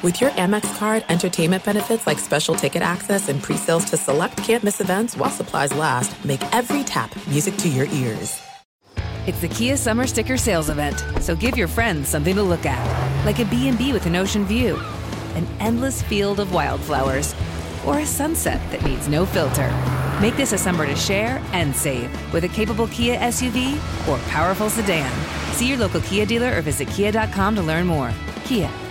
With your Amex card, entertainment benefits like special ticket access and pre-sales to select campus events while supplies last, make every tap music to your ears. It's the Kia Summer Sticker Sales Event, so give your friends something to look at, like a B&B with an ocean view, an endless field of wildflowers, or a sunset that needs no filter. Make this a summer to share and save with a capable Kia SUV or powerful sedan. See your local Kia dealer or visit kia.com to learn more. Kia,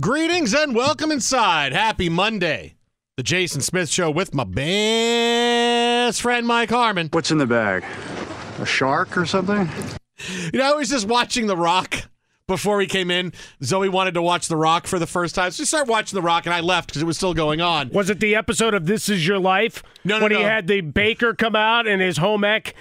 Greetings and welcome inside. Happy Monday. The Jason Smith Show with my best friend Mike Harmon. What's in the bag? A shark or something? You know, I was just watching The Rock before we came in. Zoe wanted to watch The Rock for the first time. So we started watching The Rock, and I left because it was still going on. Was it the episode of This Is Your Life? No, no, When no. he had the baker come out in his home ec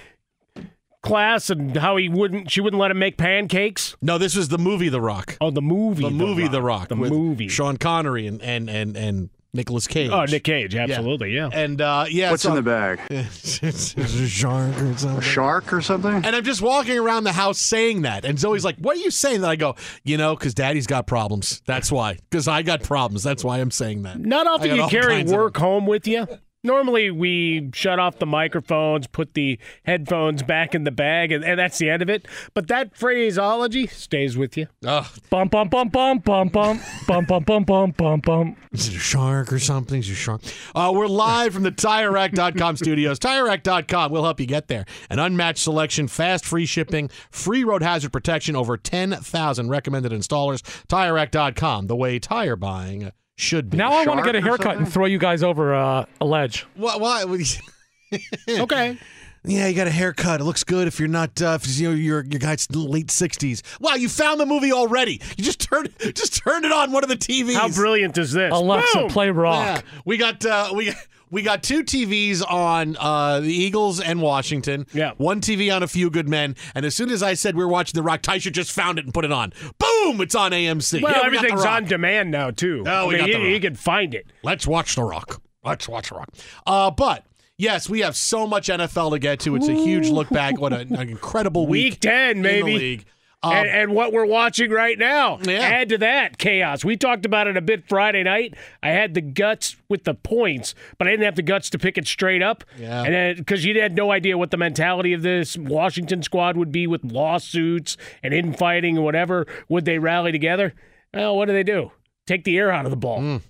class and how he wouldn't, she wouldn't let him make pancakes? No, this was the movie The Rock. Oh, the movie. The movie The Rock. The with movie. Sean Connery and and and and Nicolas Cage. Oh, Nick Cage, absolutely, yeah. And uh, yeah, What's so- in the bag? it's, it's a shark or something. A shark or something? And I'm just walking around the house saying that. And Zoe's like, What are you saying? That I go, You know, because daddy's got problems. That's why. Because I got problems. That's why I'm saying that. Not often you carry kinds of work home with you. Normally, we shut off the microphones, put the headphones back in the bag, and, and that's the end of it. But that phraseology stays with you. Oh, Bum bum bum bum bum bum bum bum bum bum bum bum. is it a shark or something? Is it a shark? Uh, we're live from the TireRack.com studios. TireRack.com will help you get there. An unmatched selection, fast free shipping, free road hazard protection, over 10,000 recommended installers. TireRack.com, the way tire buying should be. Now I want to get a haircut something? and throw you guys over uh, a ledge. Why? why Okay. Yeah, you got a haircut. It looks good if you're not, uh, if you know, your your guy's late sixties. Wow, you found the movie already. You just turned just turned it on one of the TVs. How brilliant is this? Alexa, Boom! play rock. Yeah, we got uh, we We got two TVs on uh, the Eagles and Washington. Yeah. One TV on A Few Good Men. And as soon as I said we were watching The Rock, Taisha just found it and put it on. Boom! It's on AMC. Well, Yeah, we everything's on demand now too. Oh, we mean, got The you can find it. Let's watch The Rock. Let's watch The Rock. Uh, but yes, we have so much NFL to get to. It's a huge look back. What a- an incredible week. Week ten, in the maybe. league. Um, and, and what we're watching right now. Yeah. Add to that chaos. We talked about it a bit Friday night. I had the guts with the points, but I didn't have the guts to pick it straight up. Yeah. And because you had no idea what the mentality of this Washington squad would be with lawsuits and infighting and whatever. Would they rally together? Well, what do they do? Take the air out of the ball. Mm.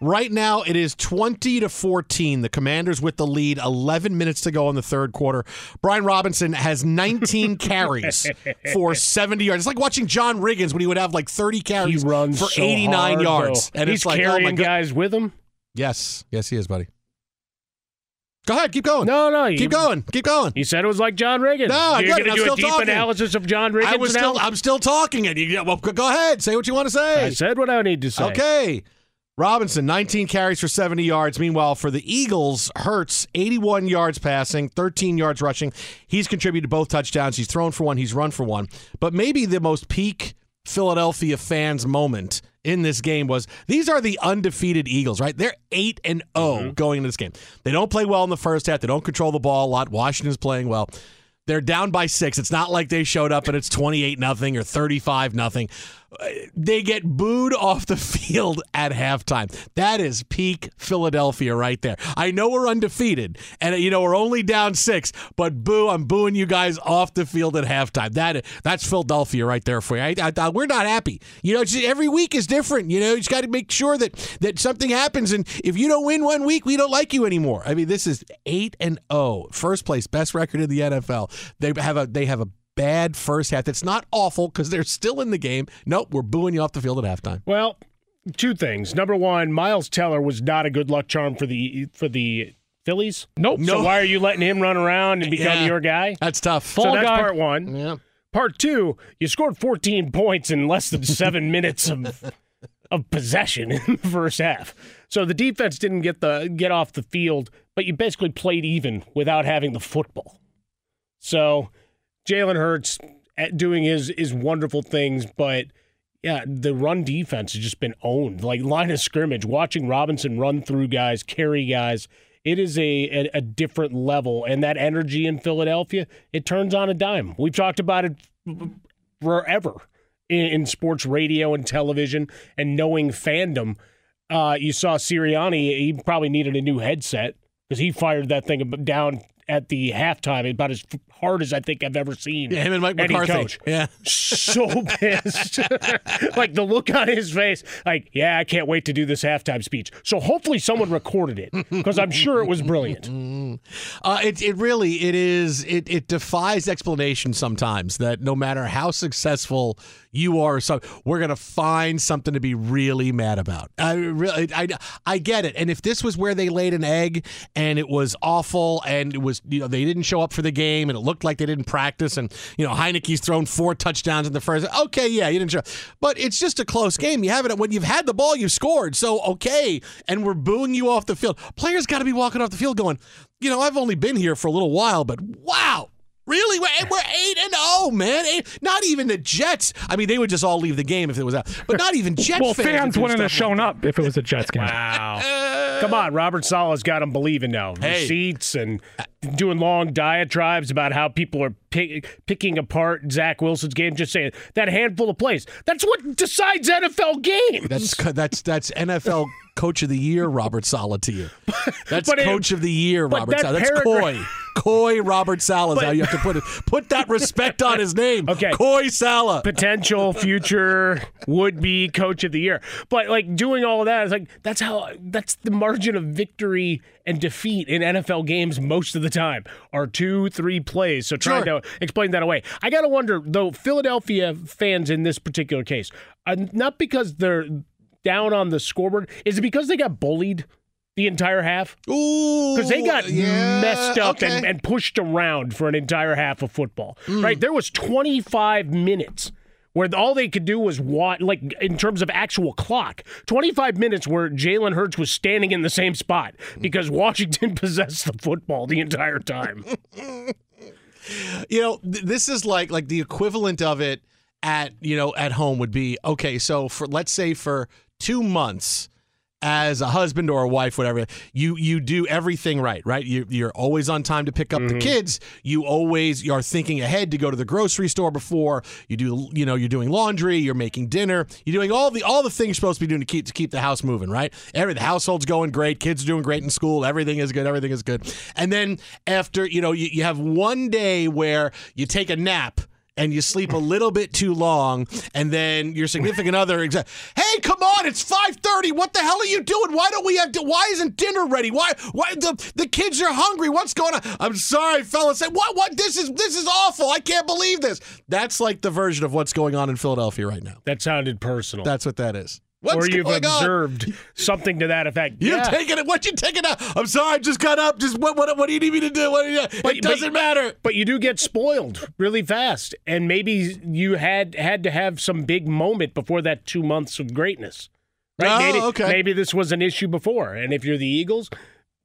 Right now, it is 20 to 14. The Commanders with the lead, 11 minutes to go in the third quarter. Brian Robinson has 19 carries for 70 yards. It's like watching John Riggins when he would have like 30 He carries runs for so 89 hard, yards. though. And He's it's like, oh carrying my God. guys with him. Yes. Yes, he is, buddy. Go ahead. Keep going. No, no, Keep going. Keep going. He said it was like John Riggins. No, You're going to do a still deep talking. analysis of John Riggins I was still, I'm still talking. And you, well, go ahead. Say what you want to say. I said what I need to say. Okay. Robinson, 19 carries for 70 yards. Meanwhile, for the Eagles, Hurts, 81 yards passing, 13 yards rushing. He's contributed both touchdowns. He's thrown for one, he's run for one. But maybe the most peak Philadelphia fans moment in this game was these are the undefeated Eagles, right? They're 8 and 0 going into this game. They don't play well in the first half. They don't control the ball a lot. Washington's playing well. They're down by 6. It's not like they showed up and it's 28 nothing or 35 nothing. They get booed off the field at halftime. That is peak Philadelphia right there. I know we're undefeated and you know we're only down 6, but boo, I'm booing you guys off the field at halftime. That that's Philadelphia right there for you. I, I, I- we're not happy. You know, just, every week is different. You know, you just got to make sure that that something happens and if you don't win one week, we don't like you anymore. I mean, this is 8 and 0. First place, best record in the NFL. They have a they have a bad first half. That's not awful because they're still in the game. Nope, we're booing you off the field at halftime. Well, two things. Number one, Miles Teller was not a good luck charm for the for the Phillies. Nope. So why are you letting him run around and become Yeah. your guy? That's tough. so that's guy. part one. Yeah. Part two, you scored 14 points in less than seven minutes of of possession in the first half. So the defense didn't get the get off the field, but you basically played even without having the football. So Jalen Hurts at doing his his wonderful things, but yeah, the run defense has just been owned. Like line of scrimmage, watching Robinson run through guys, carry guys. It is a, a, a different level, and that energy in Philadelphia, it turns on a dime. We've talked about it forever in, in sports radio and television and knowing fandom. Uh, you saw Sirianni; he probably needed a new headset because he fired that thing down at the halftime about as hard as I think I've ever seen. Yeah, him and Mike McCarthy. coach. Yeah. so pissed. like the look on his face, like, yeah, I can't wait to do this halftime speech. So hopefully someone recorded it because I'm sure it was brilliant. Uh, it it really it is it it defies explanation sometimes that no matter how successful you are, so we're gonna find something to be really mad about. I really I, I get it, and if this was where they laid an egg and it was awful and it was you know they didn't show up for the game and it looked like they didn't practice and you know Heinicke's thrown four touchdowns in the first. Okay, yeah, you didn't show, but it's just a close game. You have it when you've had the ball, you've scored. So okay, and we're booing you off the field. Players got to be walking off the field going you know, I've only been here for a little while, but wow. Really? We're, we're 8 and 0, man. Eight, not even the Jets. I mean, they would just all leave the game if it was out. But not even Jets well, fans. fans would do wouldn't have stuff shown up if it was a Jets game. Wow. Come on, Robert Saleh's got them believing now. Hey. Receipts and uh, doing long diatribes about how people are pick, picking apart Zach Wilson's game. Just saying that handful of plays. That's what decides NFL games. That's that's that's NFL Coach of the Year, Robert Saleh to you. That's But it- Coach of the Year, Robert that Saleh. That's paragraph- coy. Coy Robert Saleh But- how you have to put it. Put that respect on his name. Okay. Coy Saleh. potential future would be coach of the year. But like doing all of that is like that's how that's the margin of victory and defeat in NFL games most of the time are two, three plays. So trying Sure. to explain that away. I gotta wonder though, Philadelphia fans in this particular case, uh, not because they're down on the scoreboard, is it because they got bullied? The entire half? Because they got yeah, messed up okay. and, and pushed around for an entire half of football, Mm. right? There was 25 minutes where all they could do was watch, like in terms of actual clock, 25 minutes where Jalen Hurts was standing in the same spot because Washington possessed the football the entire time. you know, th- this is like like the equivalent of it at you know at home would be okay. So for let's say for two months as a husband or a wife, whatever, you you do everything right, right? You, you're always on time to pick up the mm-hmm. kids. You always you are thinking ahead to go to the grocery store before you do. You know, you're doing laundry, you're making dinner, you're doing all the all the things you're supposed to be doing to keep to keep the house moving, right? Every the household's going great, kids are doing great in school, everything is good, everything is good. And then after you know, you, you have one day where you take a nap and you sleep a little bit too long, and then your significant other, exa- hey, come on, it's five thirty. What the hell are you doing? Why don't we have? Why isn't dinner ready? Why? Why the the kids are hungry? What's going on? I'm sorry, fellas. Say what? What? This is this is awful. I can't believe this. That's like the version of what's going on in Philadelphia right now. That sounded personal. That's what that is. What's or you've oh on? observed something to that effect. You're Yeah. taking it. What you taking out? I'm sorry. I just got up. Just what? What? What do you need me to do? What do you, But- it doesn't but- matter. But you do get spoiled really fast, and maybe you had had to have some big moment before that two months of greatness. Right? Oh, maybe, okay. maybe this was an issue before, and if you're the Eagles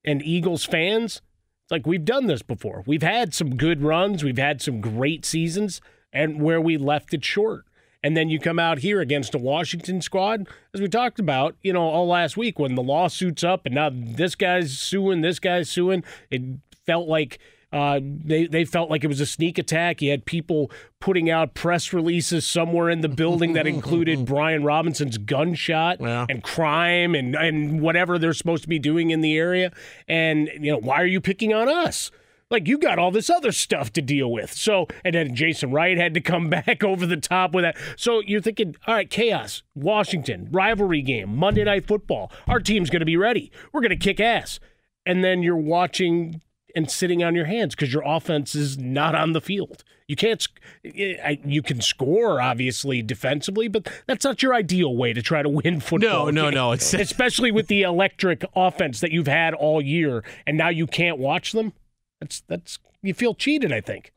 and Eagles fans, it's like we've done this before. We've had some good runs, we've had some great seasons, and where we left it short. And then you come out here against a Washington squad, as we talked about, you know, all last week when the lawsuit's up and now this guy's suing, this guy's suing. It felt like uh, they they felt like it was a sneak attack. You had people putting out press releases somewhere in the building that included Brian Robinson's gunshot and crime and and whatever they're supposed to be doing in the area. And you know, why are you picking on us? Like you got all this other stuff to deal with. So and then Jason Wright had to come back over the top with that. So you're thinking, all right, chaos, Washington, rivalry game, Monday night football. Our team's gonna be ready. We're gonna kick ass. And then you're watching and sitting on your hands because your offense is not on the field. You can't. Eh, you can score obviously defensively, but that's not your ideal way to try to win football. No, no, games. no, it's- especially with the electric offense that you've had all year, and now you can't watch them. That's that's you feel cheated. I think.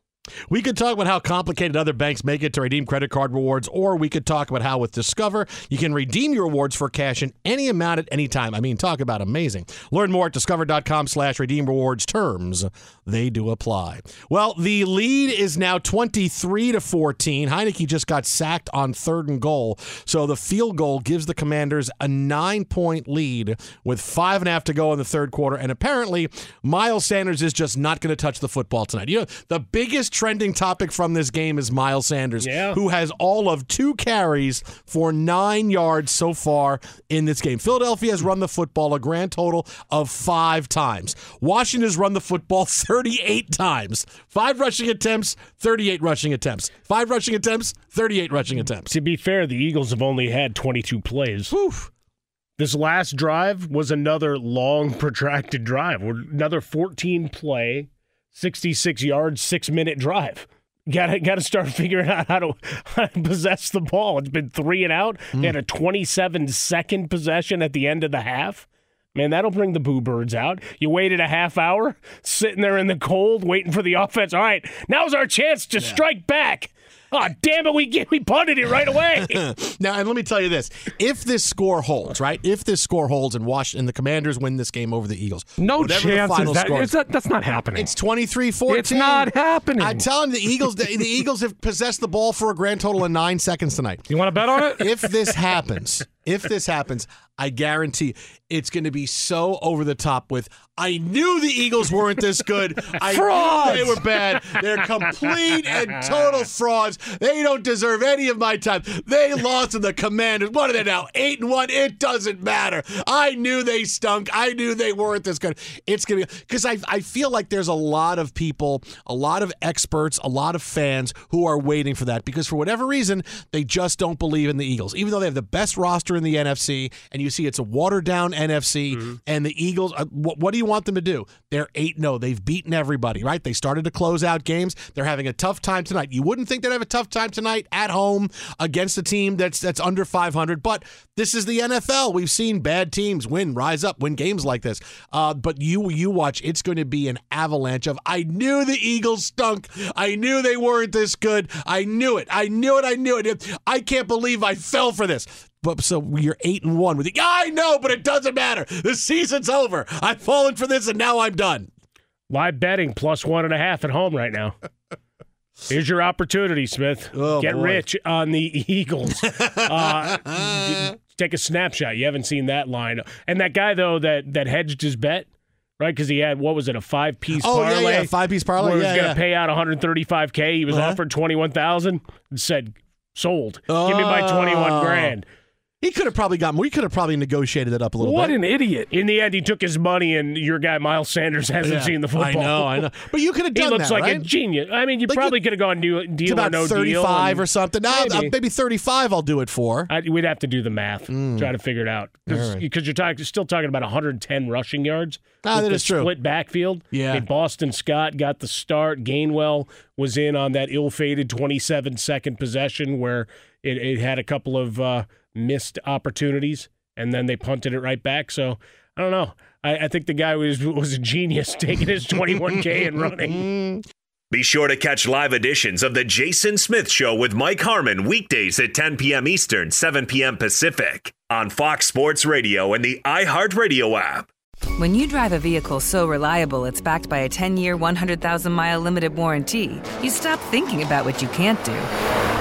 We could talk about how complicated other banks make it to redeem credit card rewards, or we could talk about how with Discover you can redeem your rewards for cash in any amount at any time. I mean, talk about amazing. Learn more at discover.com slash redeem rewards terms. They do apply. Well, the lead is now 23 to 14. Heinicke just got sacked on third and goal. So the field goal gives the commanders a nine point lead with five and a half to go in the third quarter. And apparently, Miles Sanders is just not going to touch the football tonight. You know, the biggest trending topic from this game is Miles Sanders, Yeah. who has all of two carries for nine yards so far in this game. Philadelphia has run the football a grand total of five times. Washington has run the football 38 times. Five rushing attempts, 38 rushing attempts. Five rushing attempts, 38 rushing attempts. To be fair, the Eagles have only had 22 plays. This last drive was another long, protracted drive. Another 14 play, 66 yards, six minute drive. Got to got to start figuring out how to, how to possess the ball. It's been three and out. Hmm. They had a 27 second possession at the end of the half. Man, that'll bring the boo birds out. You waited a half hour sitting there in the cold waiting for the offense. All right, now's our chance to strike back. Oh, damn it, we get, we punted it right away. now, and let me tell you this: if this score holds, right? If this score holds, and Washington, and the Commanders win this game over the Eagles, No final That, is, that, that's not happening. It's 23-14. It's not happening. I'm telling the Eagles. The, the Eagles have possessed the ball for a grand total of nine seconds tonight. You want to bet on it? If this happens, if this happens, I guarantee it's going to be so over the top. With I knew the Eagles weren't this good. I Frauds! knew they were bad. They're complete and total frauds. They don't deserve any of my time. They lost to the Commanders. What are they now? Eight and one. It doesn't matter. I knew they stunk. I knew they weren't this good. It's gonna be because I I feel like there's a lot of people, a lot of experts, a lot of fans who are waiting for that because for whatever reason they just don't believe in the Eagles, even though they have the best roster in the NFC. And you see it's a watered down NFC, and the Eagles. Uh, what, what do you want them to do? They're eight. No, they've beaten everybody. Right? They started to close out games. They're having a tough time tonight. You wouldn't think they'd have a tough time tonight at home against a team that's that's under 500, but this is the NFL. We've seen bad teams win, rise up, win games like this. Uh, but you you watch, it's going to be an avalanche of. I knew the Eagles stunk. I knew they weren't this good. I knew it. I knew it. I knew it. I can't believe I fell for this. But so you're eight and one with the. I know, but it doesn't matter. The season's over. I've fallen for this, and now I'm done. Live betting plus one and a half at home right now. Here's your opportunity, Smith. Oh, Get boy. rich on the Eagles. uh, take a snapshot. You haven't seen that line. And that guy though that that hedged his bet, right? Because he had what was it, a five piece Oh, yeah, parlay? yeah, five-piece parlay, Where he yeah, was going yeah. to pay out 135k. He was Uh-huh. offered 21,000 and said sold. Give me my 21 Oh. grand. He could have probably got more. He could have probably negotiated it up a little What bit. What an idiot! In the end, he took his money, and your guy Miles Sanders hasn't Yeah, seen the football. I know, I know. But you could have He done looks that, like a right? genius. I mean, you Like probably could have gone deal, It's deal or about no deal. 35 and- or something. No, Maybe. maybe 35 I'll do it for. I, we'd have to do the math, try to figure it out, Mm. All right. because you're talking, still talking about 110 rushing yards. Ah, that true. Split backfield. Yeah. I mean, Boston Scott got the start. Gainwell was in on that ill-fated 27 second possession where it, it had a couple of uh, missed opportunities, and then they punted it right back. So I don't know. I, I think the guy was was a genius taking his 21k and running. Be sure to catch live editions of The Jason Smith Show with Mike Harmon weekdays at 10 p.m. Eastern, 7 p.m. Pacific on Fox Sports Radio and the iHeartRadio app. When you drive a vehicle so reliable it's backed by a 10 year, 100,000 mile limited warranty, you stop thinking about what you can't do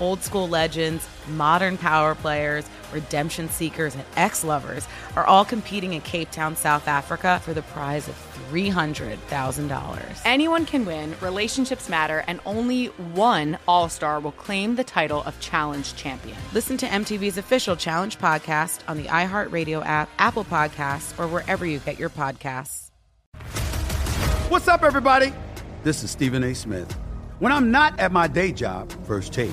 Old school legends, modern power players, redemption seekers, and ex lovers are all competing in Cape Town, South Africa for the prize of $300,000. Anyone can win, relationships matter, and only one All Star will claim the title of Challenge Champion. Listen to MTV's official Challenge podcast on the iHeartRadio app, Apple Podcasts, or wherever you get your podcasts. What's up, everybody? This is Stephen A. Smith. When I'm not at my day job, First Take,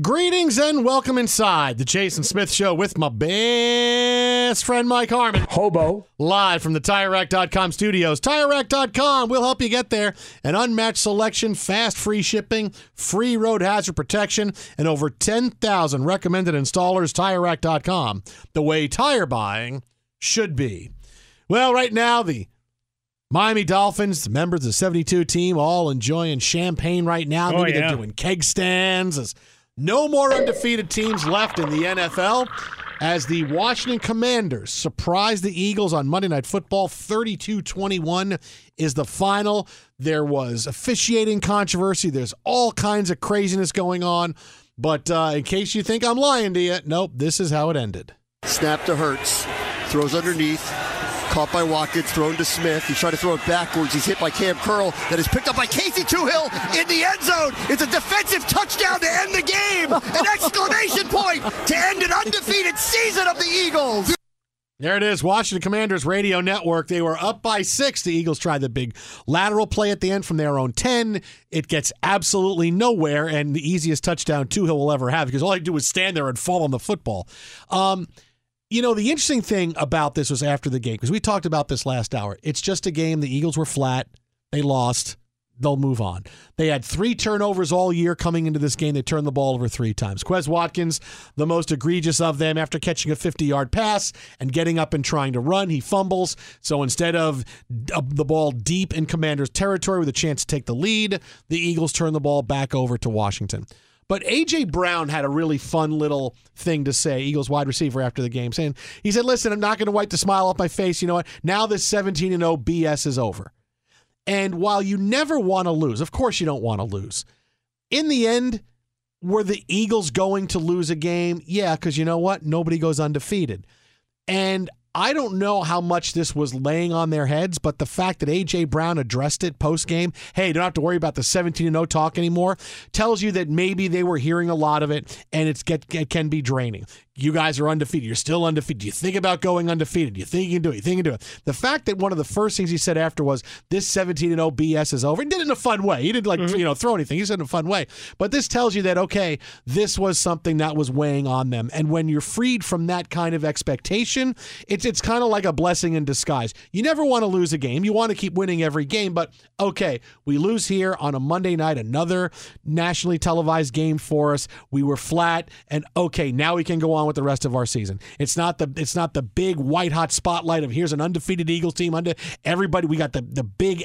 Greetings and welcome inside the Jason Smith Show with my best friend Mike Harmon. Hobo. Live from the TireRack.com studios. TireRack.com will help you get there. An unmatched selection, fast free shipping, free road hazard protection, and over 10,000 recommended installers. TireRack.com, the way tire buying should be. Well, right now, the Miami Dolphins, the members of the 72 team, all enjoying champagne right now. Oh, Maybe yeah. they're doing keg stands. There's no more undefeated teams left in the NFL as the Washington Commanders surprise the Eagles on Monday Night Football. 32 21 is the final. There was officiating controversy, there's all kinds of craziness going on. But uh, in case you think I'm lying to you, nope, this is how it ended. Snap to Hurts. Throws underneath. Caught by Watkins, thrown to Smith. He's trying to throw it backwards. He's hit by Cam Curl. That is picked up by Casey Toohill in the end zone. It's a defensive touchdown to end the game. An exclamation point to end an undefeated season of the Eagles. There it is, Washington Commanders radio network. They were up by six. The Eagles tried the big lateral play at the end from their own 10. It gets absolutely nowhere, and the easiest touchdown Toohill will ever have because all I do is stand there and fall on the football. Um, you know, the interesting thing about this was after the game, because we talked about this last hour. It's just a game. The Eagles were flat, they lost. They'll move on. They had three turnovers all year coming into this game. They turned the ball over three times. Quez Watkins, the most egregious of them, after catching a 50 yard pass and getting up and trying to run, he fumbles. So instead of the ball deep in Commander's territory with a chance to take the lead, the Eagles turn the ball back over to Washington. But A.J. Brown had a really fun little thing to say, Eagles wide receiver after the game, saying, he said, listen, I'm not going to wipe the smile off my face. You know what? Now this 17 0 BS is over. And while you never want to lose, of course you don't want to lose, in the end, were the Eagles going to lose a game? Yeah, because you know what? Nobody goes undefeated. And I don't know how much this was laying on their heads, but the fact that A.J. Brown addressed it post game, hey, don't have to worry about the 17 0 talk anymore, tells you that maybe they were hearing a lot of it and it's get, it can be draining. You guys are undefeated. You're still undefeated. Do you think about going undefeated? Do you think you can do it? You think you can do it? The fact that one of the first things he said after was this 17 and 0 BS is over. He did it in a fun way. He didn't like mm-hmm. you know throw anything. He said it in a fun way. But this tells you that okay, this was something that was weighing on them. And when you're freed from that kind of expectation, it's it's kind of like a blessing in disguise. You never want to lose a game. You want to keep winning every game. But okay, we lose here on a Monday night, another nationally televised game for us. We were flat, and okay, now we can go on with the rest of our season. It's not the it's not the big white hot spotlight of here's an undefeated Eagles team under everybody. We got the the big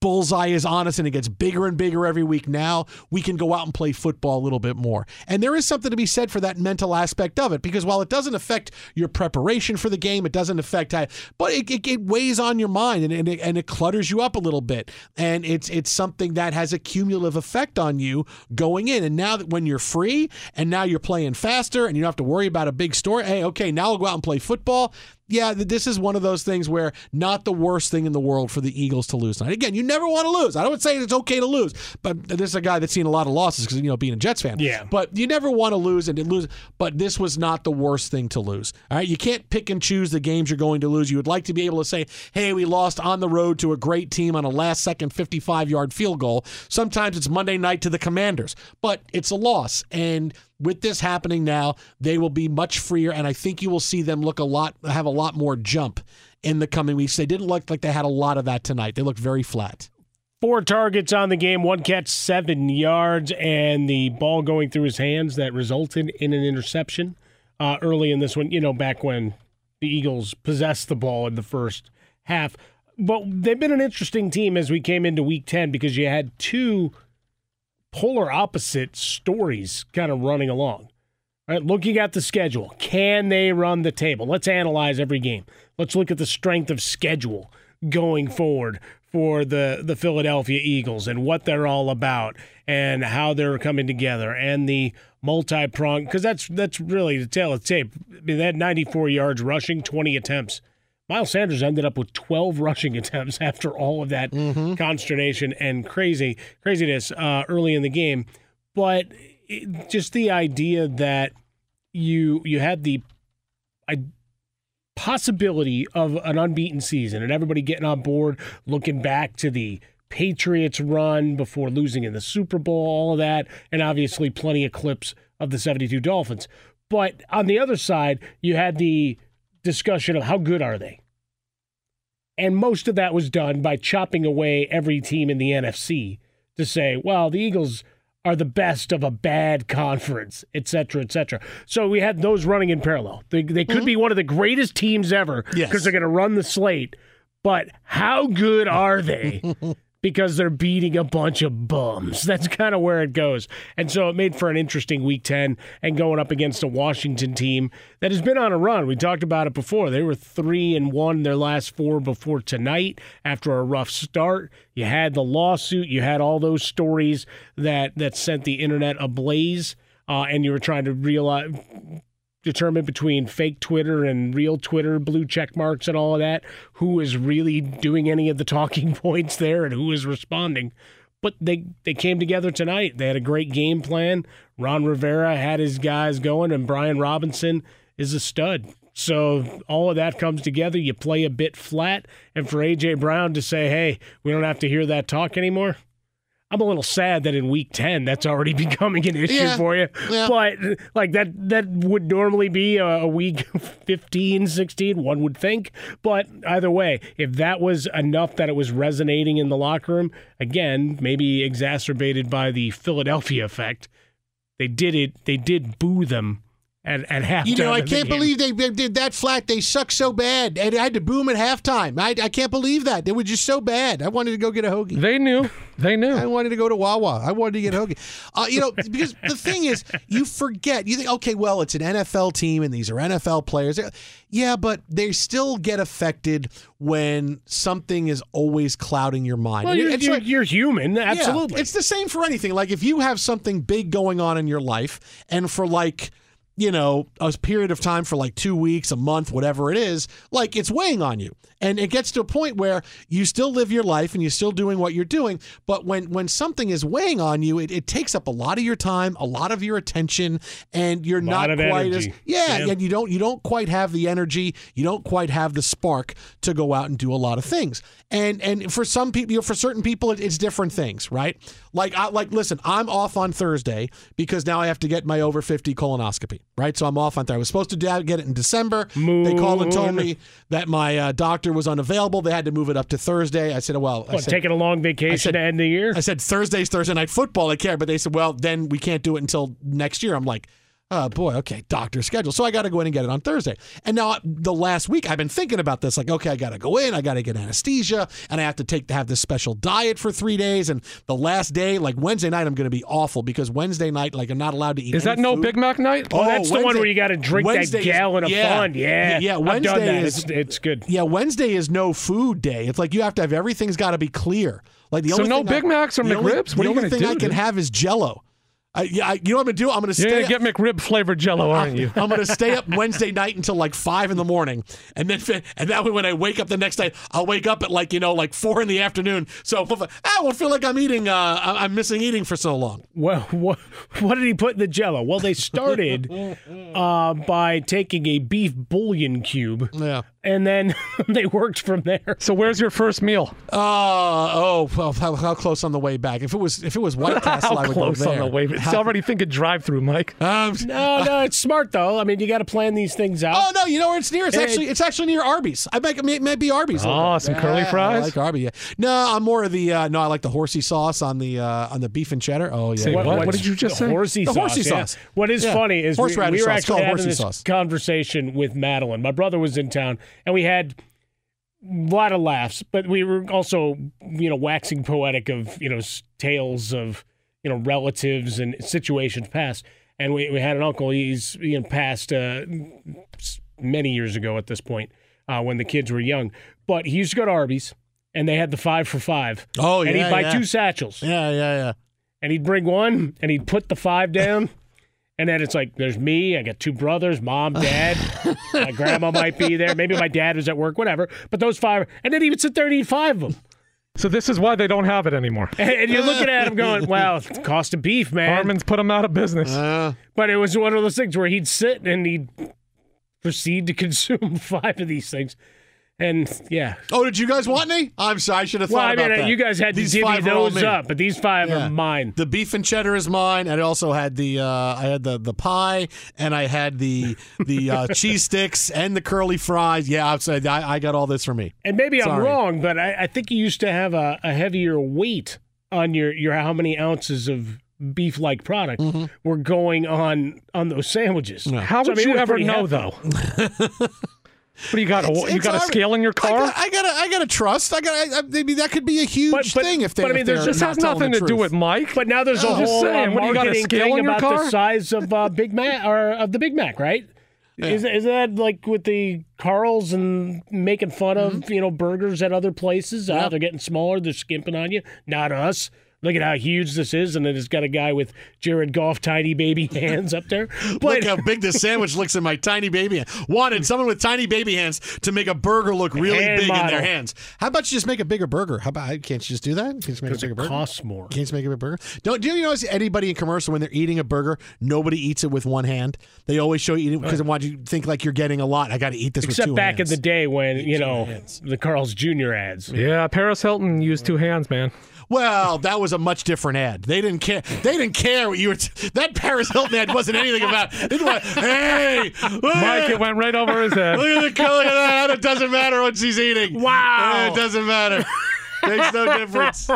bullseye is on us and it gets bigger and bigger every week. Now we can go out and play football a little bit more. And there is something to be said for that mental aspect of it because while it doesn't affect your preparation for the game, it doesn't affect how, but it, it, it weighs on your mind and, and, it, and it clutters you up a little bit. And it's it's something that has a cumulative effect on you going in. And now that when you're free and now you're playing faster and you don't have to worry about a big story, hey, okay, now I'll go out and play football yeah, this is one of those things where not the worst thing in the world for the Eagles to lose tonight. Again, you never want to lose. I don't say it's okay to lose, but this is a guy that's seen a lot of losses because you know being a Jets fan. Yeah. But you never want to lose and lose. But this was not the worst thing to lose. All right, you can't pick and choose the games you're going to lose. You would like to be able to say, "Hey, we lost on the road to a great team on a last-second 55-yard field goal." Sometimes it's Monday night to the Commanders, but it's a loss and with this happening now, they will be much freer, and I think you will see them look a lot, have a lot more jump in the coming weeks. They didn't look like they had a lot of that tonight. They looked very flat. Four targets on the game, one catch, seven yards, and the ball going through his hands that resulted in an interception uh, early in this one. You know, back when the Eagles possessed the ball in the first half. But they've been an interesting team as we came into week 10 because you had two polar opposite stories kind of running along. Right, looking at the schedule, can they run the table? Let's analyze every game. Let's look at the strength of schedule going forward for the the Philadelphia Eagles and what they're all about and how they're coming together and the multi-pronged because that's that's really the tale of tape. I mean, they had 94 yards rushing, 20 attempts. Miles Sanders ended up with 12 rushing attempts after all of that consternation and crazy craziness uh, early in the game. But it, just the idea that you you had the I, possibility of an unbeaten season and everybody getting on board, looking back to the Patriots run before losing in the Super Bowl, all of that, and obviously plenty of clips of the 72 Dolphins. But on the other side, you had the discussion of how good are they? And most of that was done by chopping away every team in the NFC to say, well, the Eagles are the best of a bad conference, et cetera, et cetera. So we had those running in parallel. They, they could mm-hmm. be one of the greatest teams ever because Yes. they're going to run the slate. But how good are they? because they're beating a bunch of bums. That's kind of where it goes. And so it made for an interesting week 10 and going up against a Washington team that has been on a run. We talked about it before. They were 3 and 1 their last 4 before tonight after a rough start. You had the lawsuit, you had all those stories that that sent the internet ablaze. Uh, and you were trying to realize determine between fake Twitter and real Twitter, blue check marks and all of that, who is really doing any of the talking points there and who is responding. But they they came together tonight. They had a great game plan. Ron Rivera had his guys going, and Brian Robinson is a stud. So all of that comes together. You play a bit flat, and for AJ Brown to say, "Hey, we don't have to hear that talk anymore." I'm a little sad that in week 10 that's already becoming an issue Yeah. for you. Yeah. But like that that would normally be a, a week 15, 16, one would think. But either way, if that was enough that it was resonating in the locker room, again, maybe exacerbated by the Philadelphia effect, they did it they did boo them at, at halftime. You know, I can't believe they they did that flat. They suck so bad, and I had to boom at halftime. I, I can't believe that they were just so bad. I wanted to go get a hoagie. They knew. They knew. I wanted to go to Wawa. I wanted to get a hoagie. Uh, you know, because the thing is, you forget. You think, okay, well, it's an NFL team, and these are NFL players. Yeah, but they still get affected when something is always clouding your mind. Well, you're, It's you're, like- you're human, yeah, absolutely. it's the same for anything. Like if you have something big going on in your life, and for like, you know, a period of time for like two weeks, a month, whatever it is, like it's weighing on you. And it gets to a point where you still live your life and you're still doing what you're doing. But when when something is weighing on you, it, it takes up a lot of your time, a lot of your attention, and you're not quite energy. as yeah, Yeah. and you don't you don't quite have the energy, you don't quite have the spark to go out and do a lot of things. And and for some people, you know, for certain people, it, it's different things, right? Like I like listen, I'm off on Thursday because now I have to get my over 50 colonoscopy, right? So I'm off on Thursday. I was supposed to get it in December. They called and told me that my uh, doctor was unavailable. They had to move it up to Thursday. I said, well, I What, said, taking a long vacation said- to end the year? I said Thursday's Thursday night football. I care, but they said, well, then we can't do it until next year. I'm like, oh boy, okay, doctor schedule. So I got to go in and get it on Thursday. And now uh, the last week I've been thinking about this. Like, okay, I got to go in, I got to get anesthesia, and I have to take to have this special diet for three days. And the last day, like Wednesday night, I'm going to be awful because Wednesday night, like I'm not allowed to eat. Is that any no food. Big Mac night? Oh, oh that's the one where you got to drink Wednesday that is- gallon of yeah. fun. Yeah, yeah. Wednesday done that. is it's, it's good. yeah. Wednesday is no food day. It's like you have to have everything's got to be clear. Like the So only no thing Big I, Macs or the only- What the only thing I can dude? have is Jello. I, yeah, I, you know what I'm gonna do? I'm gonna You're stay. gonna get McRib flavored Jello, aren't you? I'm gonna stay up Wednesday night until like five in the morning, and then and that way when I wake up the next night, I'll wake up at like you know like four in the afternoon. So I won't feel like I'm eating. Uh, I- I'm missing eating for so long. Well, what, what did he put in the jello? Well, they started uh, by taking a beef bouillon cube. Yeah. And then they worked from there. So where's your first meal? Uh, oh, well, how, how close on the way back? If it was if it was White Castle, How I would close go on there. the way? It's already thinking drive-through, Mike. Um, No, no, it's smart though. I mean, you got to plan these things out. Oh no! You know where it's near? It's It- actually it's actually near Arby's. I make it may be Arby's. Oh, some curly Yeah, fries? I like Arby's. Yeah. No, I'm more of the uh, no. I like the horsey sauce on the uh, on the beef and cheddar. Oh yeah. Say what? What what's did you just the say? Horsey The sauce. horsey yeah. sauce. What is Yeah. funny is we, we were sauce. actually Call it having horsey this sauce. conversation with Madeline. My brother was in town, and we had a lot of laughs, but we were also, you know, waxing poetic of, you know, tales of, you know, relatives and situations past. And we, we had an uncle, he's, you know, passed uh, many years ago at this point uh, when the kids were young. But he used to go to Arby's, and they had the five for five. Oh, and yeah, And he'd buy yeah. two satchels. Yeah, yeah, yeah. And he'd bring one, and he'd put the five down. And then it's like, there's me. I got two brothers, mom, dad. my grandma might be there. Maybe my dad was at work, whatever. But those five, and then he would sit there and eat five of them. So this is why they don't have it anymore. And, and you're looking at him going, wow, it's the cost of beef, man. Harmon's put them out of business. Uh. But it was one of those things where he'd sit and he'd proceed to consume five of these things. And yeah. Oh, did you guys want any? I'm sorry, I should have Well, thought I mean, about uh, that. you guys had to These divvy five are those me. up, but these five Yeah. are mine. The beef and cheddar is mine. and I also had the uh, I had the the pie, and I had the the uh, cheese sticks and the curly fries. Yeah, outside I, I got all this for me. And maybe I'm wrong, but I, I think you used to have a, a heavier weight on your, your how many ounces of beef like product were going on on those sandwiches. How So, I would mean, you ever know, heavy. though? What do you got? A, It's- you got a scale in your I car? got I got I got to trust. I got I, I, maybe that could be a huge thing if they. but I mean, if there's just has nothing the to do with Mike. But now there's a I'm just whole saying, uh, what do you got, a marketing scale thing in your about the size of uh, Big Mac or of the Big Mac, right? Is, is that like with the Carls and making fun of you know burgers at other places? Ah, they're getting smaller. They're skimping on you. Not us. Look at how huge this is, and then it's got a guy with Jared Goff tiny baby hands up there. Look how big this sandwich looks in my tiny baby hand. Wanted someone with tiny baby hands to make a burger look really Hand big in their hands. How about you just make a bigger burger? How about can't you just do that? Can't you just make a because bigger it burger? costs more. Can't you make a bigger burger? Don't do you notice anybody in commercial when they're eating a burger, nobody eats it with one hand. They always show you eating because they want you to think like you're getting a lot. I got to eat this with Except two back hands. in the day when you know the Carl's Jr. ads. yeah, Paris Hilton used two hands, man. Well, that was a much different ad. They didn't care. They didn't care what you were. T- that Paris Hilton ad wasn't anything about. Just went, hey, Mike, it went right over his head. Look at the color of that. It doesn't matter what she's eating. Wow. it doesn't matter. Makes no difference.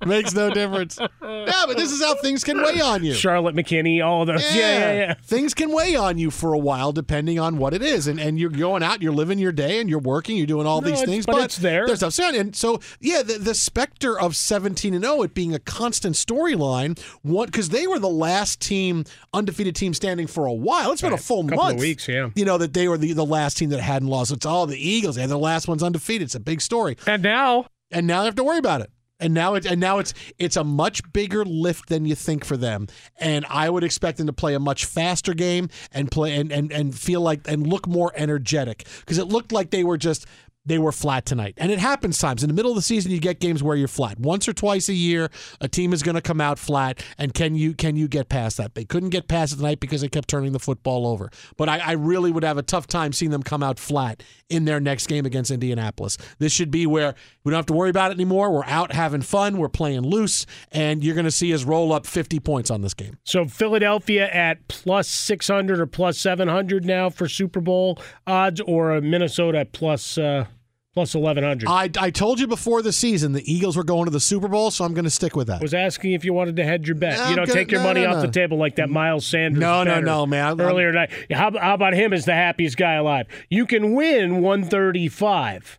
Makes no difference. Yeah, but this is how things can weigh on you. Charlotte McKinney, all those. Yeah, yeah, yeah. Things can weigh on you for a while depending on what it is. And and you're going out, you're living your day and you're working, you're doing all No, these things. but it's there. There's ups and so yeah, the, the specter of 17 and 0 it being a constant storyline, one because they were the last team, undefeated team standing for a while. It's been a full Couple of month. weeks, yeah. You know, that they were the, the last team that hadn't lost. It's all the Eagles. They're the last ones undefeated. It's a big story. And now, And now they have to worry about it. And now it and now it's it's a much bigger lift than you think for them. And I would expect them to play a much faster game and play and and, and feel like and look more energetic because it looked like they were just they were flat tonight. And it happens times. In the middle of the season you get games where you're flat. Once or twice a year, a team is going to come out flat and can you can you get past that? They couldn't get past it tonight because they kept turning the football over. But I, I really would have a tough time seeing them come out flat in their next game against Indianapolis. This should be where we don't have to worry about it anymore. We're out having fun, we're playing loose, and you're going to see us roll up 50 points on this game. So Philadelphia at plus 600 or plus 700 now for Super Bowl odds, or uh, Minnesota plus uh, plus 1100. I, I told you before the season the Eagles were going to the Super Bowl, so I'm going to stick with that. was asking if you wanted to hedge your bet. I'm you know, gonna- take your no, money no, off no. the table like that Miles Sanders. No, no, no, man. I'm- Earlier tonight. How, how about him as the happiest guy alive? You can win 135,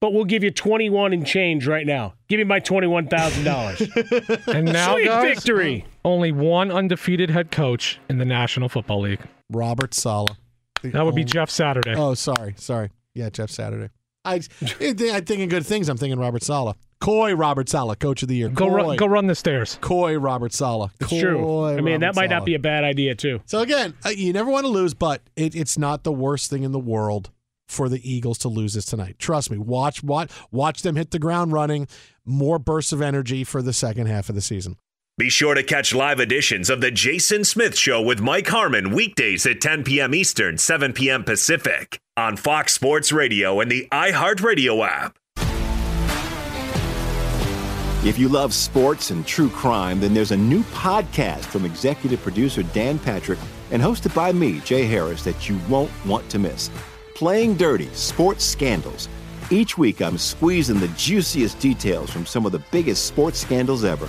but we'll give you 21 and change right now. Give me my $21,000. and now, Sweet guys, victory. only one undefeated head coach in the National Football League. Robert Saleh. That would be oh. Jeff Saturday. Oh, sorry, sorry. Yeah, Jeff Saturday. I, I'm thinking good things. I'm thinking Robert Saleh. Coy Robert Saleh, Coach of the Year. Go, Coy, run, go run the stairs. Coy Robert Saleh. It's Coy true. I mean, that might Saleh. not be a bad idea, too. So again, uh, you never want to lose, but it, it's not the worst thing in the world for the Eagles to lose this tonight. Trust me. Watch watch watch them hit the ground running. More bursts of energy for the second half of the season. Be sure to catch live editions of The Jason Smith Show with Mike Harmon weekdays at 10 p.m. Eastern, 7 p.m. Pacific on Fox Sports Radio and the iHeartRadio app. If you love sports and true crime, then there's a new podcast from executive producer Dan Patrick and hosted by me, Jay Harris, that you won't want to miss. Playing Dirty Sports Scandals. Each week, I'm squeezing the juiciest details from some of the biggest sports scandals ever.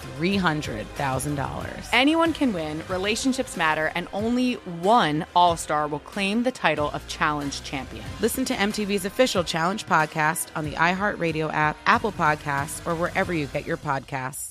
$300,000. Anyone can win, relationships matter, and only one All Star will claim the title of Challenge Champion. Listen to MTV's official Challenge podcast on the iHeartRadio app, Apple Podcasts, or wherever you get your podcasts.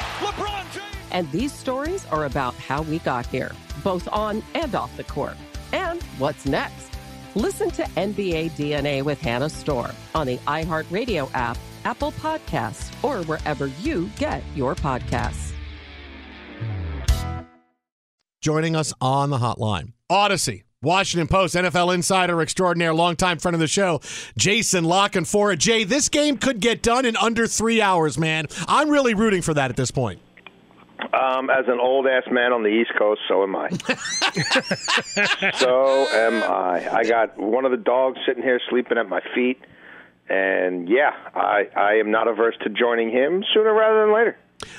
And these stories are about how we got here, both on and off the court. And what's next? Listen to NBA DNA with Hannah Storm on the iHeartRadio app, Apple Podcasts, or wherever you get your podcasts. Joining us on the hotline, Odyssey. Washington Post NFL insider extraordinaire, longtime friend of the show, Jason La Canfora. Jay, this game could get done in under three hours, man. I'm really rooting for that at this point. Um, as an old ass man on the East Coast, so am I. so am I. I got one of the dogs sitting here sleeping at my feet, and yeah, I I am not averse to joining him sooner rather than later.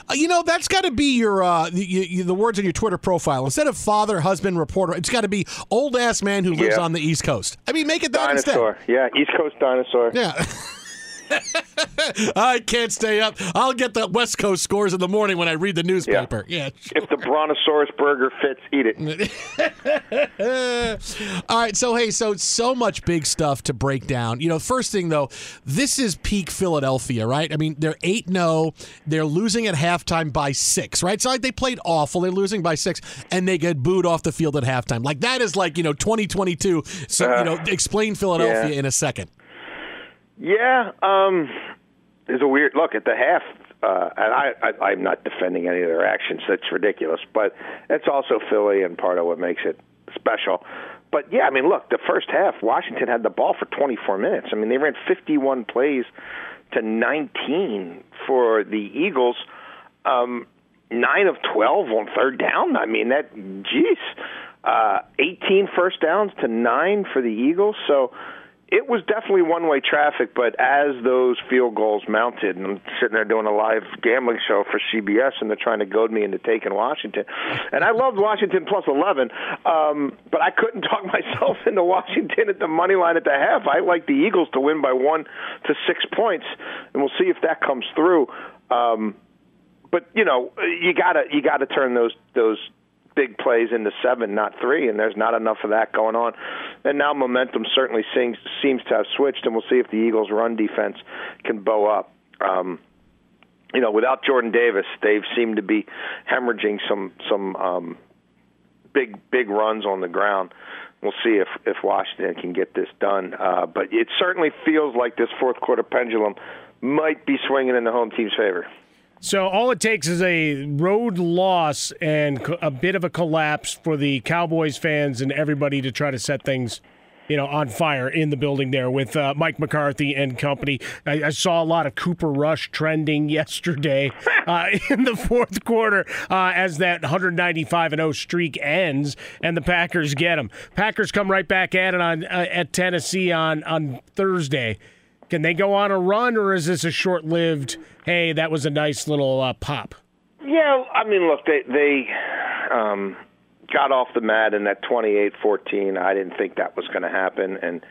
Uh, you know, that's got to be your uh, you, you, the words on your Twitter profile. Instead of father, husband, reporter, it's got to be old ass man who lives Yeah. on the East Coast. I mean, make it that Dinosaur, yeah, East Coast dinosaur. Yeah. I can't stay up. I'll get the West Coast scores in the morning when I read the newspaper. Yeah. If the Brontosaurus burger fits, eat it. All right, so hey, so so much big stuff to break down. You know, first thing though, this is peak Philadelphia, right? I mean, they're 8-0, they're losing at halftime by 6, right? So, like they played awful, they're losing by 6 and they get booed off the field at halftime. Like that is like, you know, 2022. So, you uh-huh. know, explain Philadelphia yeah. in a second. Yeah, um, there's a weird look at the half, uh, and I, I, I'm not defending any of their actions. That's ridiculous, but it's also Philly, and part of what makes it special. But yeah, I mean, look, the first half, Washington had the ball for 24 minutes. I mean, they ran 51 plays to 19 for the Eagles. Um, nine of 12 on third down. I mean, that, geez, uh, 18 first downs to nine for the Eagles. So it was definitely one way traffic, but as those field goals mounted, and I'm sitting there doing a live gambling show for CBS, and they're trying to goad me into taking Washington. And I loved Washington plus 11, um, but I couldn't talk myself into Washington at the money line at the half. I like the Eagles to win by one to six points, and we'll see if that comes through. Um, but you know, you gotta you gotta turn those those big plays into seven, not three, and there's not enough of that going on. And now momentum certainly seems seems to have switched, and we'll see if the Eagles' run defense can bow up. Um, you know, without Jordan Davis, they've seemed to be hemorrhaging some some um, big big runs on the ground. We'll see if if Washington can get this done. Uh, but it certainly feels like this fourth quarter pendulum might be swinging in the home team's favor. So all it takes is a road loss and a bit of a collapse for the Cowboys fans and everybody to try to set things, you know, on fire in the building there with uh, Mike McCarthy and company. I, I, saw a lot of Cooper Rush trending yesterday uh, in the fourth quarter uh, as that 195 and 0 streak ends and the Packers get them. Packers come right back at it on uh, at Tennessee on on Thursday. Can they go on a run, or is this a short-lived? Hey, that was a nice little uh, pop. Yeah, I mean, look, they they um, got off the mat in that 28-14. I didn't think that was going to happen, and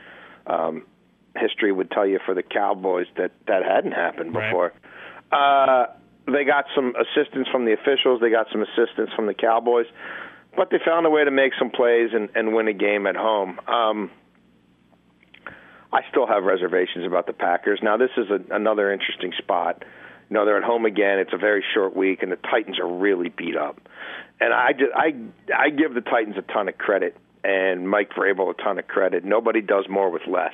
um, history would tell you for the Cowboys that that hadn't happened before. Right. Uh, they got some assistance from the officials. They got some assistance from the Cowboys, but they found a way to make some plays and, and win a game at home. Um, I still have reservations about the Packers. Now, this is a, another interesting spot. You know, they're at home again. It's a very short week, and the Titans are really beat up. And I just, I I give the Titans a ton of credit, and Mike Vrabel a ton of credit. Nobody does more with less.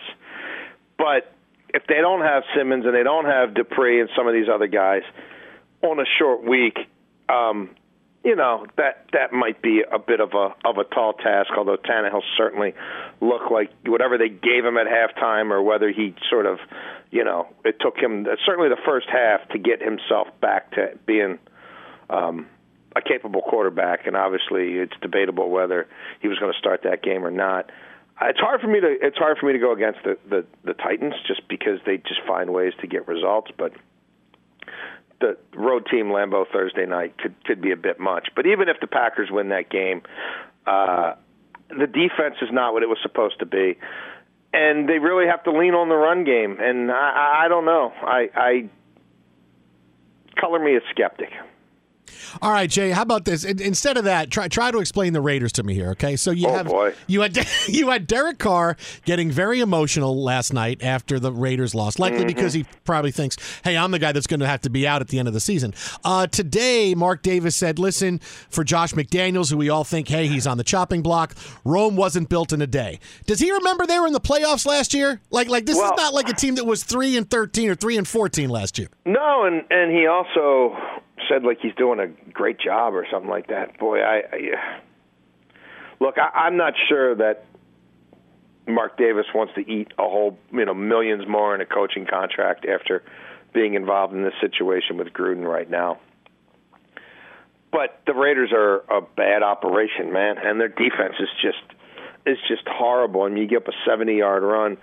But if they don't have Simmons and they don't have Dupree and some of these other guys on a short week, um, you know that that might be a bit of a of a tall task. Although Tannehill certainly looked like whatever they gave him at halftime, or whether he sort of, you know, it took him certainly the first half to get himself back to being um, a capable quarterback. And obviously, it's debatable whether he was going to start that game or not. It's hard for me to it's hard for me to go against the the, the Titans just because they just find ways to get results, but the road team Lambeau Thursday night could could be a bit much. But even if the Packers win that game, uh, the defense is not what it was supposed to be, and they really have to lean on the run game. And I, I don't know. I, I color me a skeptic. All right, Jay. How about this? Instead of that, try try to explain the Raiders to me here. Okay, so you oh, have boy. you had you had Derek Carr getting very emotional last night after the Raiders lost, likely mm-hmm. because he probably thinks, "Hey, I'm the guy that's going to have to be out at the end of the season." Uh, today, Mark Davis said, "Listen, for Josh McDaniels, who we all think, hey, he's on the chopping block. Rome wasn't built in a day. Does he remember they were in the playoffs last year? Like, like this well, is not like a team that was three and thirteen or three and fourteen last year. No, and and he also said like he's doing a great job or something like that. Boy, I, I look. I, I'm not sure that Mark Davis wants to eat a whole you know millions more in a coaching contract after being involved in this situation with Gruden right now. But the Raiders are a bad operation, man, and their defense is just is just horrible. I mean, you get up a 70 yard run,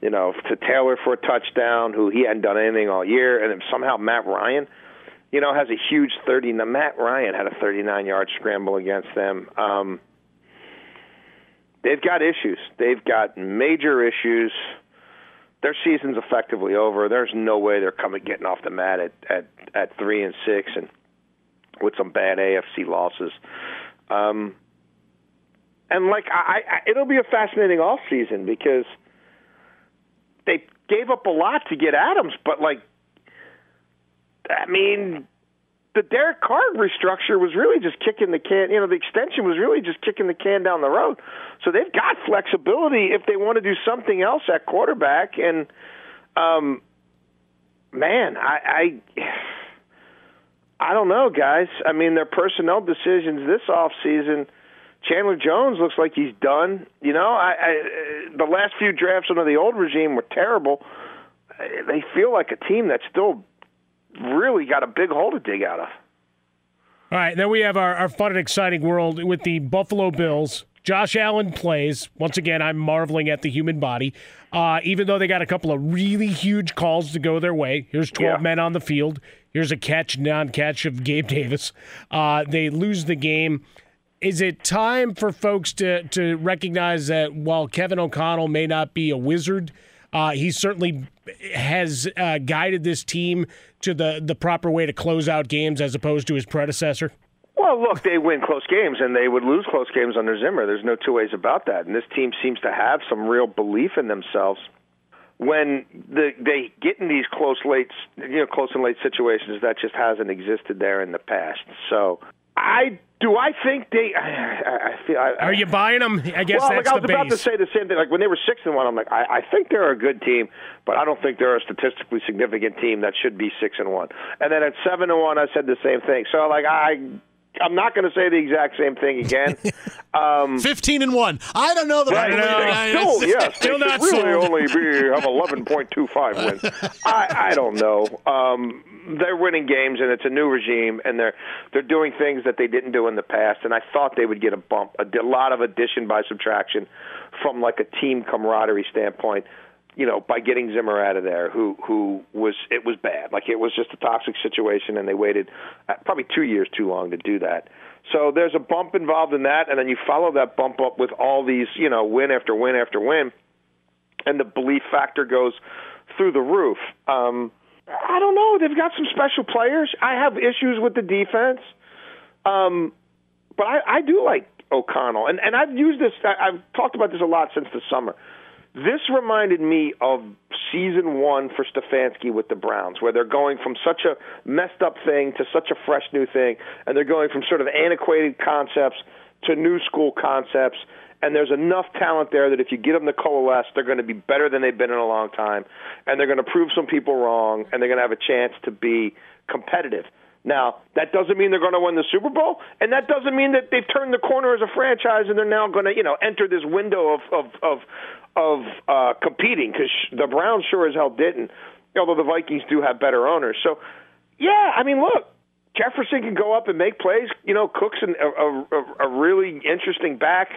you know, to Taylor for a touchdown, who he hadn't done anything all year, and then somehow Matt Ryan you know, has a huge 30. Now, Matt Ryan had a 39 yard scramble against them. Um, they've got issues. They've got major issues. Their season's effectively over. There's no way they're coming getting off the mat at at at three and six and with some bad AFC losses. Um, and like I, I, it'll be a fascinating off season because they gave up a lot to get Adams, but like I mean, the Derek Carr restructure was really just kicking the can. You know, the extension was really just kicking the can down the road. So they've got flexibility if they want to do something else at quarterback. And um, man, I, I I don't know, guys. I mean, their personnel decisions this off season Chandler Jones looks like he's done. You know, I, I the last few drafts under the old regime were terrible. They feel like a team that's still really got a big hole to dig out of. All right, then we have our, our fun and exciting world with the Buffalo Bills. Josh Allen plays. Once again, I'm marveling at the human body. Uh, even though they got a couple of really huge calls to go their way. Here's 12 Yeah. men on the field. Here's a catch, non catch of Gabe Davis. Uh, they lose the game. Is it time for folks to, to recognize that while Kevin O'Connell may not be a wizard, uh, he certainly has uh, guided this team to the, the proper way to close out games as opposed to his predecessor? Well, look, they win close games, and they would lose close games under Zimmer. There's no two ways about that. And this team seems to have some real belief in themselves when the, they get in these close late, you know, close and late situations that just hasn't existed there in the past. So, I do. I think they. I, I feel. I, Are you buying them? I guess well, that's like I was the about to say the same thing. Like when they were six and one, I'm like, I, I think they're a good team, but I don't think they're a statistically significant team that should be six and one. And then at seven and one, I said the same thing. So like I, I'm not going to say the exact same thing again. Um, Fifteen and one. I don't know that I Right, believe it. they I- Still, yes, Still they not really sold. only be have 11.25 wins. I, I don't know. Um, they're winning games, and it's a new regime, and they're they're doing things that they didn't do in the past. And I thought they would get a bump, a, lot of addition by subtraction, from like a team camaraderie standpoint. You know, by getting Zimmer out of there, who who was it was bad. Like it was just a toxic situation, and they waited uh, probably two years too long to do that. So there's a bump involved in that, and then you follow that bump up with all these, you know, win after win after win, and the belief factor goes through the roof. Um, I don't know. They've got some special players. I have issues with the defense, um, but I, I do like O'Connell, and and I've used this. I, I've talked about this a lot since the summer. This reminded me of season one for Stefanski with the Browns, where they're going from such a messed up thing to such a fresh new thing, and they're going from sort of antiquated concepts to new school concepts. And there's enough talent there that if you get them to coalesce, they're going to be better than they've been in a long time, and they're going to prove some people wrong, and they're going to have a chance to be competitive. Now, that doesn't mean they're going to win the Super Bowl, and that doesn't mean that they've turned the corner as a franchise and they're now going to, you know, enter this window of of of, of uh, competing because the Browns sure as hell didn't. Although the Vikings do have better owners, so yeah, I mean, look, Jefferson can go up and make plays. You know, Cook's an, a, a, a really interesting back,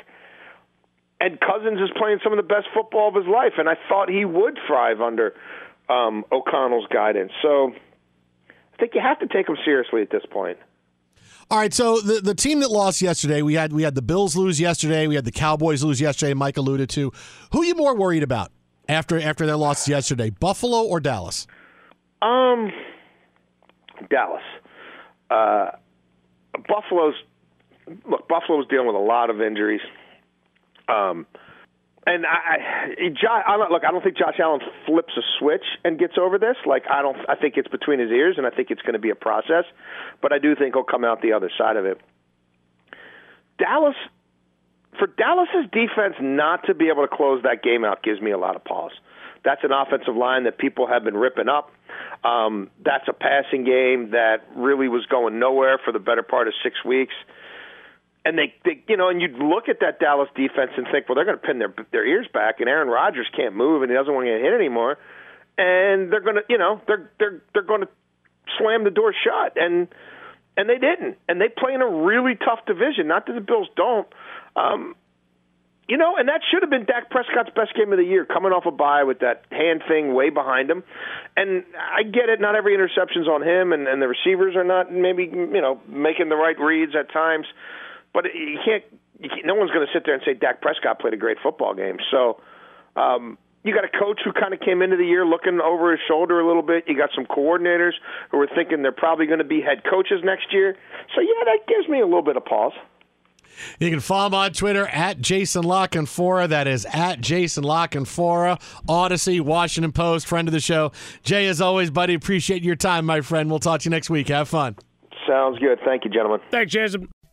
and Cousins is playing some of the best football of his life, and I thought he would thrive under um, O'Connell's guidance. So I think you have to take him seriously at this point. All right, so the the team that lost yesterday, we had we had the Bills lose yesterday, we had the Cowboys lose yesterday. Mike alluded to. Who are you more worried about after after their loss yesterday, Buffalo or Dallas? Um, Dallas. Uh, Buffalo's look. Buffalo's dealing with a lot of injuries. Um, and I, I, I don't, look. I don't think Josh Allen flips a switch and gets over this. Like I don't. I think it's between his ears, and I think it's going to be a process. But I do think he'll come out the other side of it. Dallas, for Dallas's defense not to be able to close that game out gives me a lot of pause. That's an offensive line that people have been ripping up. Um, that's a passing game that really was going nowhere for the better part of six weeks. And they, they, you know, and you'd look at that Dallas defense and think, well, they're going to pin their their ears back, and Aaron Rodgers can't move, and he doesn't want to get hit anymore, and they're going to, you know, they're they're they're going to slam the door shut, and and they didn't, and they play in a really tough division. Not that the Bills don't, um, you know, and that should have been Dak Prescott's best game of the year, coming off a bye with that hand thing way behind him. And I get it, not every interception's on him, and, and the receivers are not maybe you know making the right reads at times. But you can't. You can't no one's going to sit there and say Dak Prescott played a great football game. So. Um, you got a coach who kind of came into the year looking over his shoulder a little bit. You got some coordinators who are thinking they're probably going to be head coaches next year. So yeah, that gives me a little bit of pause. You can follow him on Twitter at Jason La Canfora. That is at Jason La Canfora. Odyssey, Washington Post, friend of the show. Jay, as always, buddy, appreciate your time, my friend. We'll talk to you next week. Have fun. Sounds good. Thank you, gentlemen. Thanks, Jason.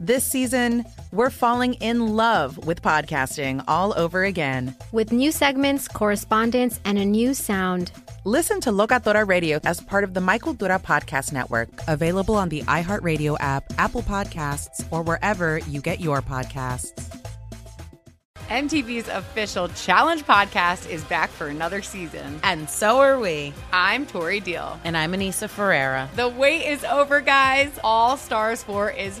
This season, we're falling in love with podcasting all over again. With new segments, correspondence, and a new sound. Listen to Locatora Radio as part of the My Cultura Podcast Network, available on the iHeartRadio app, Apple Podcasts, or wherever you get your podcasts. MTV's official Challenge podcast is back for another season. And so are we. I'm Tori Deal. And I'm Aneesa Ferreira. The wait is over, guys. All Stars 4 is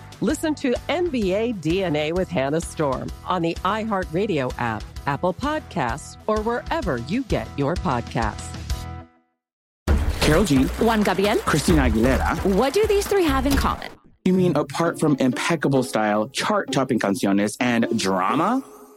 Listen to NBA DNA with Hannah Storm on the iHeartRadio app, Apple Podcasts, or wherever you get your podcasts. Karol G, Juan Gabriel, Christina Aguilera. What do these three have in common? You mean apart from impeccable style, chart topping canciones, and drama?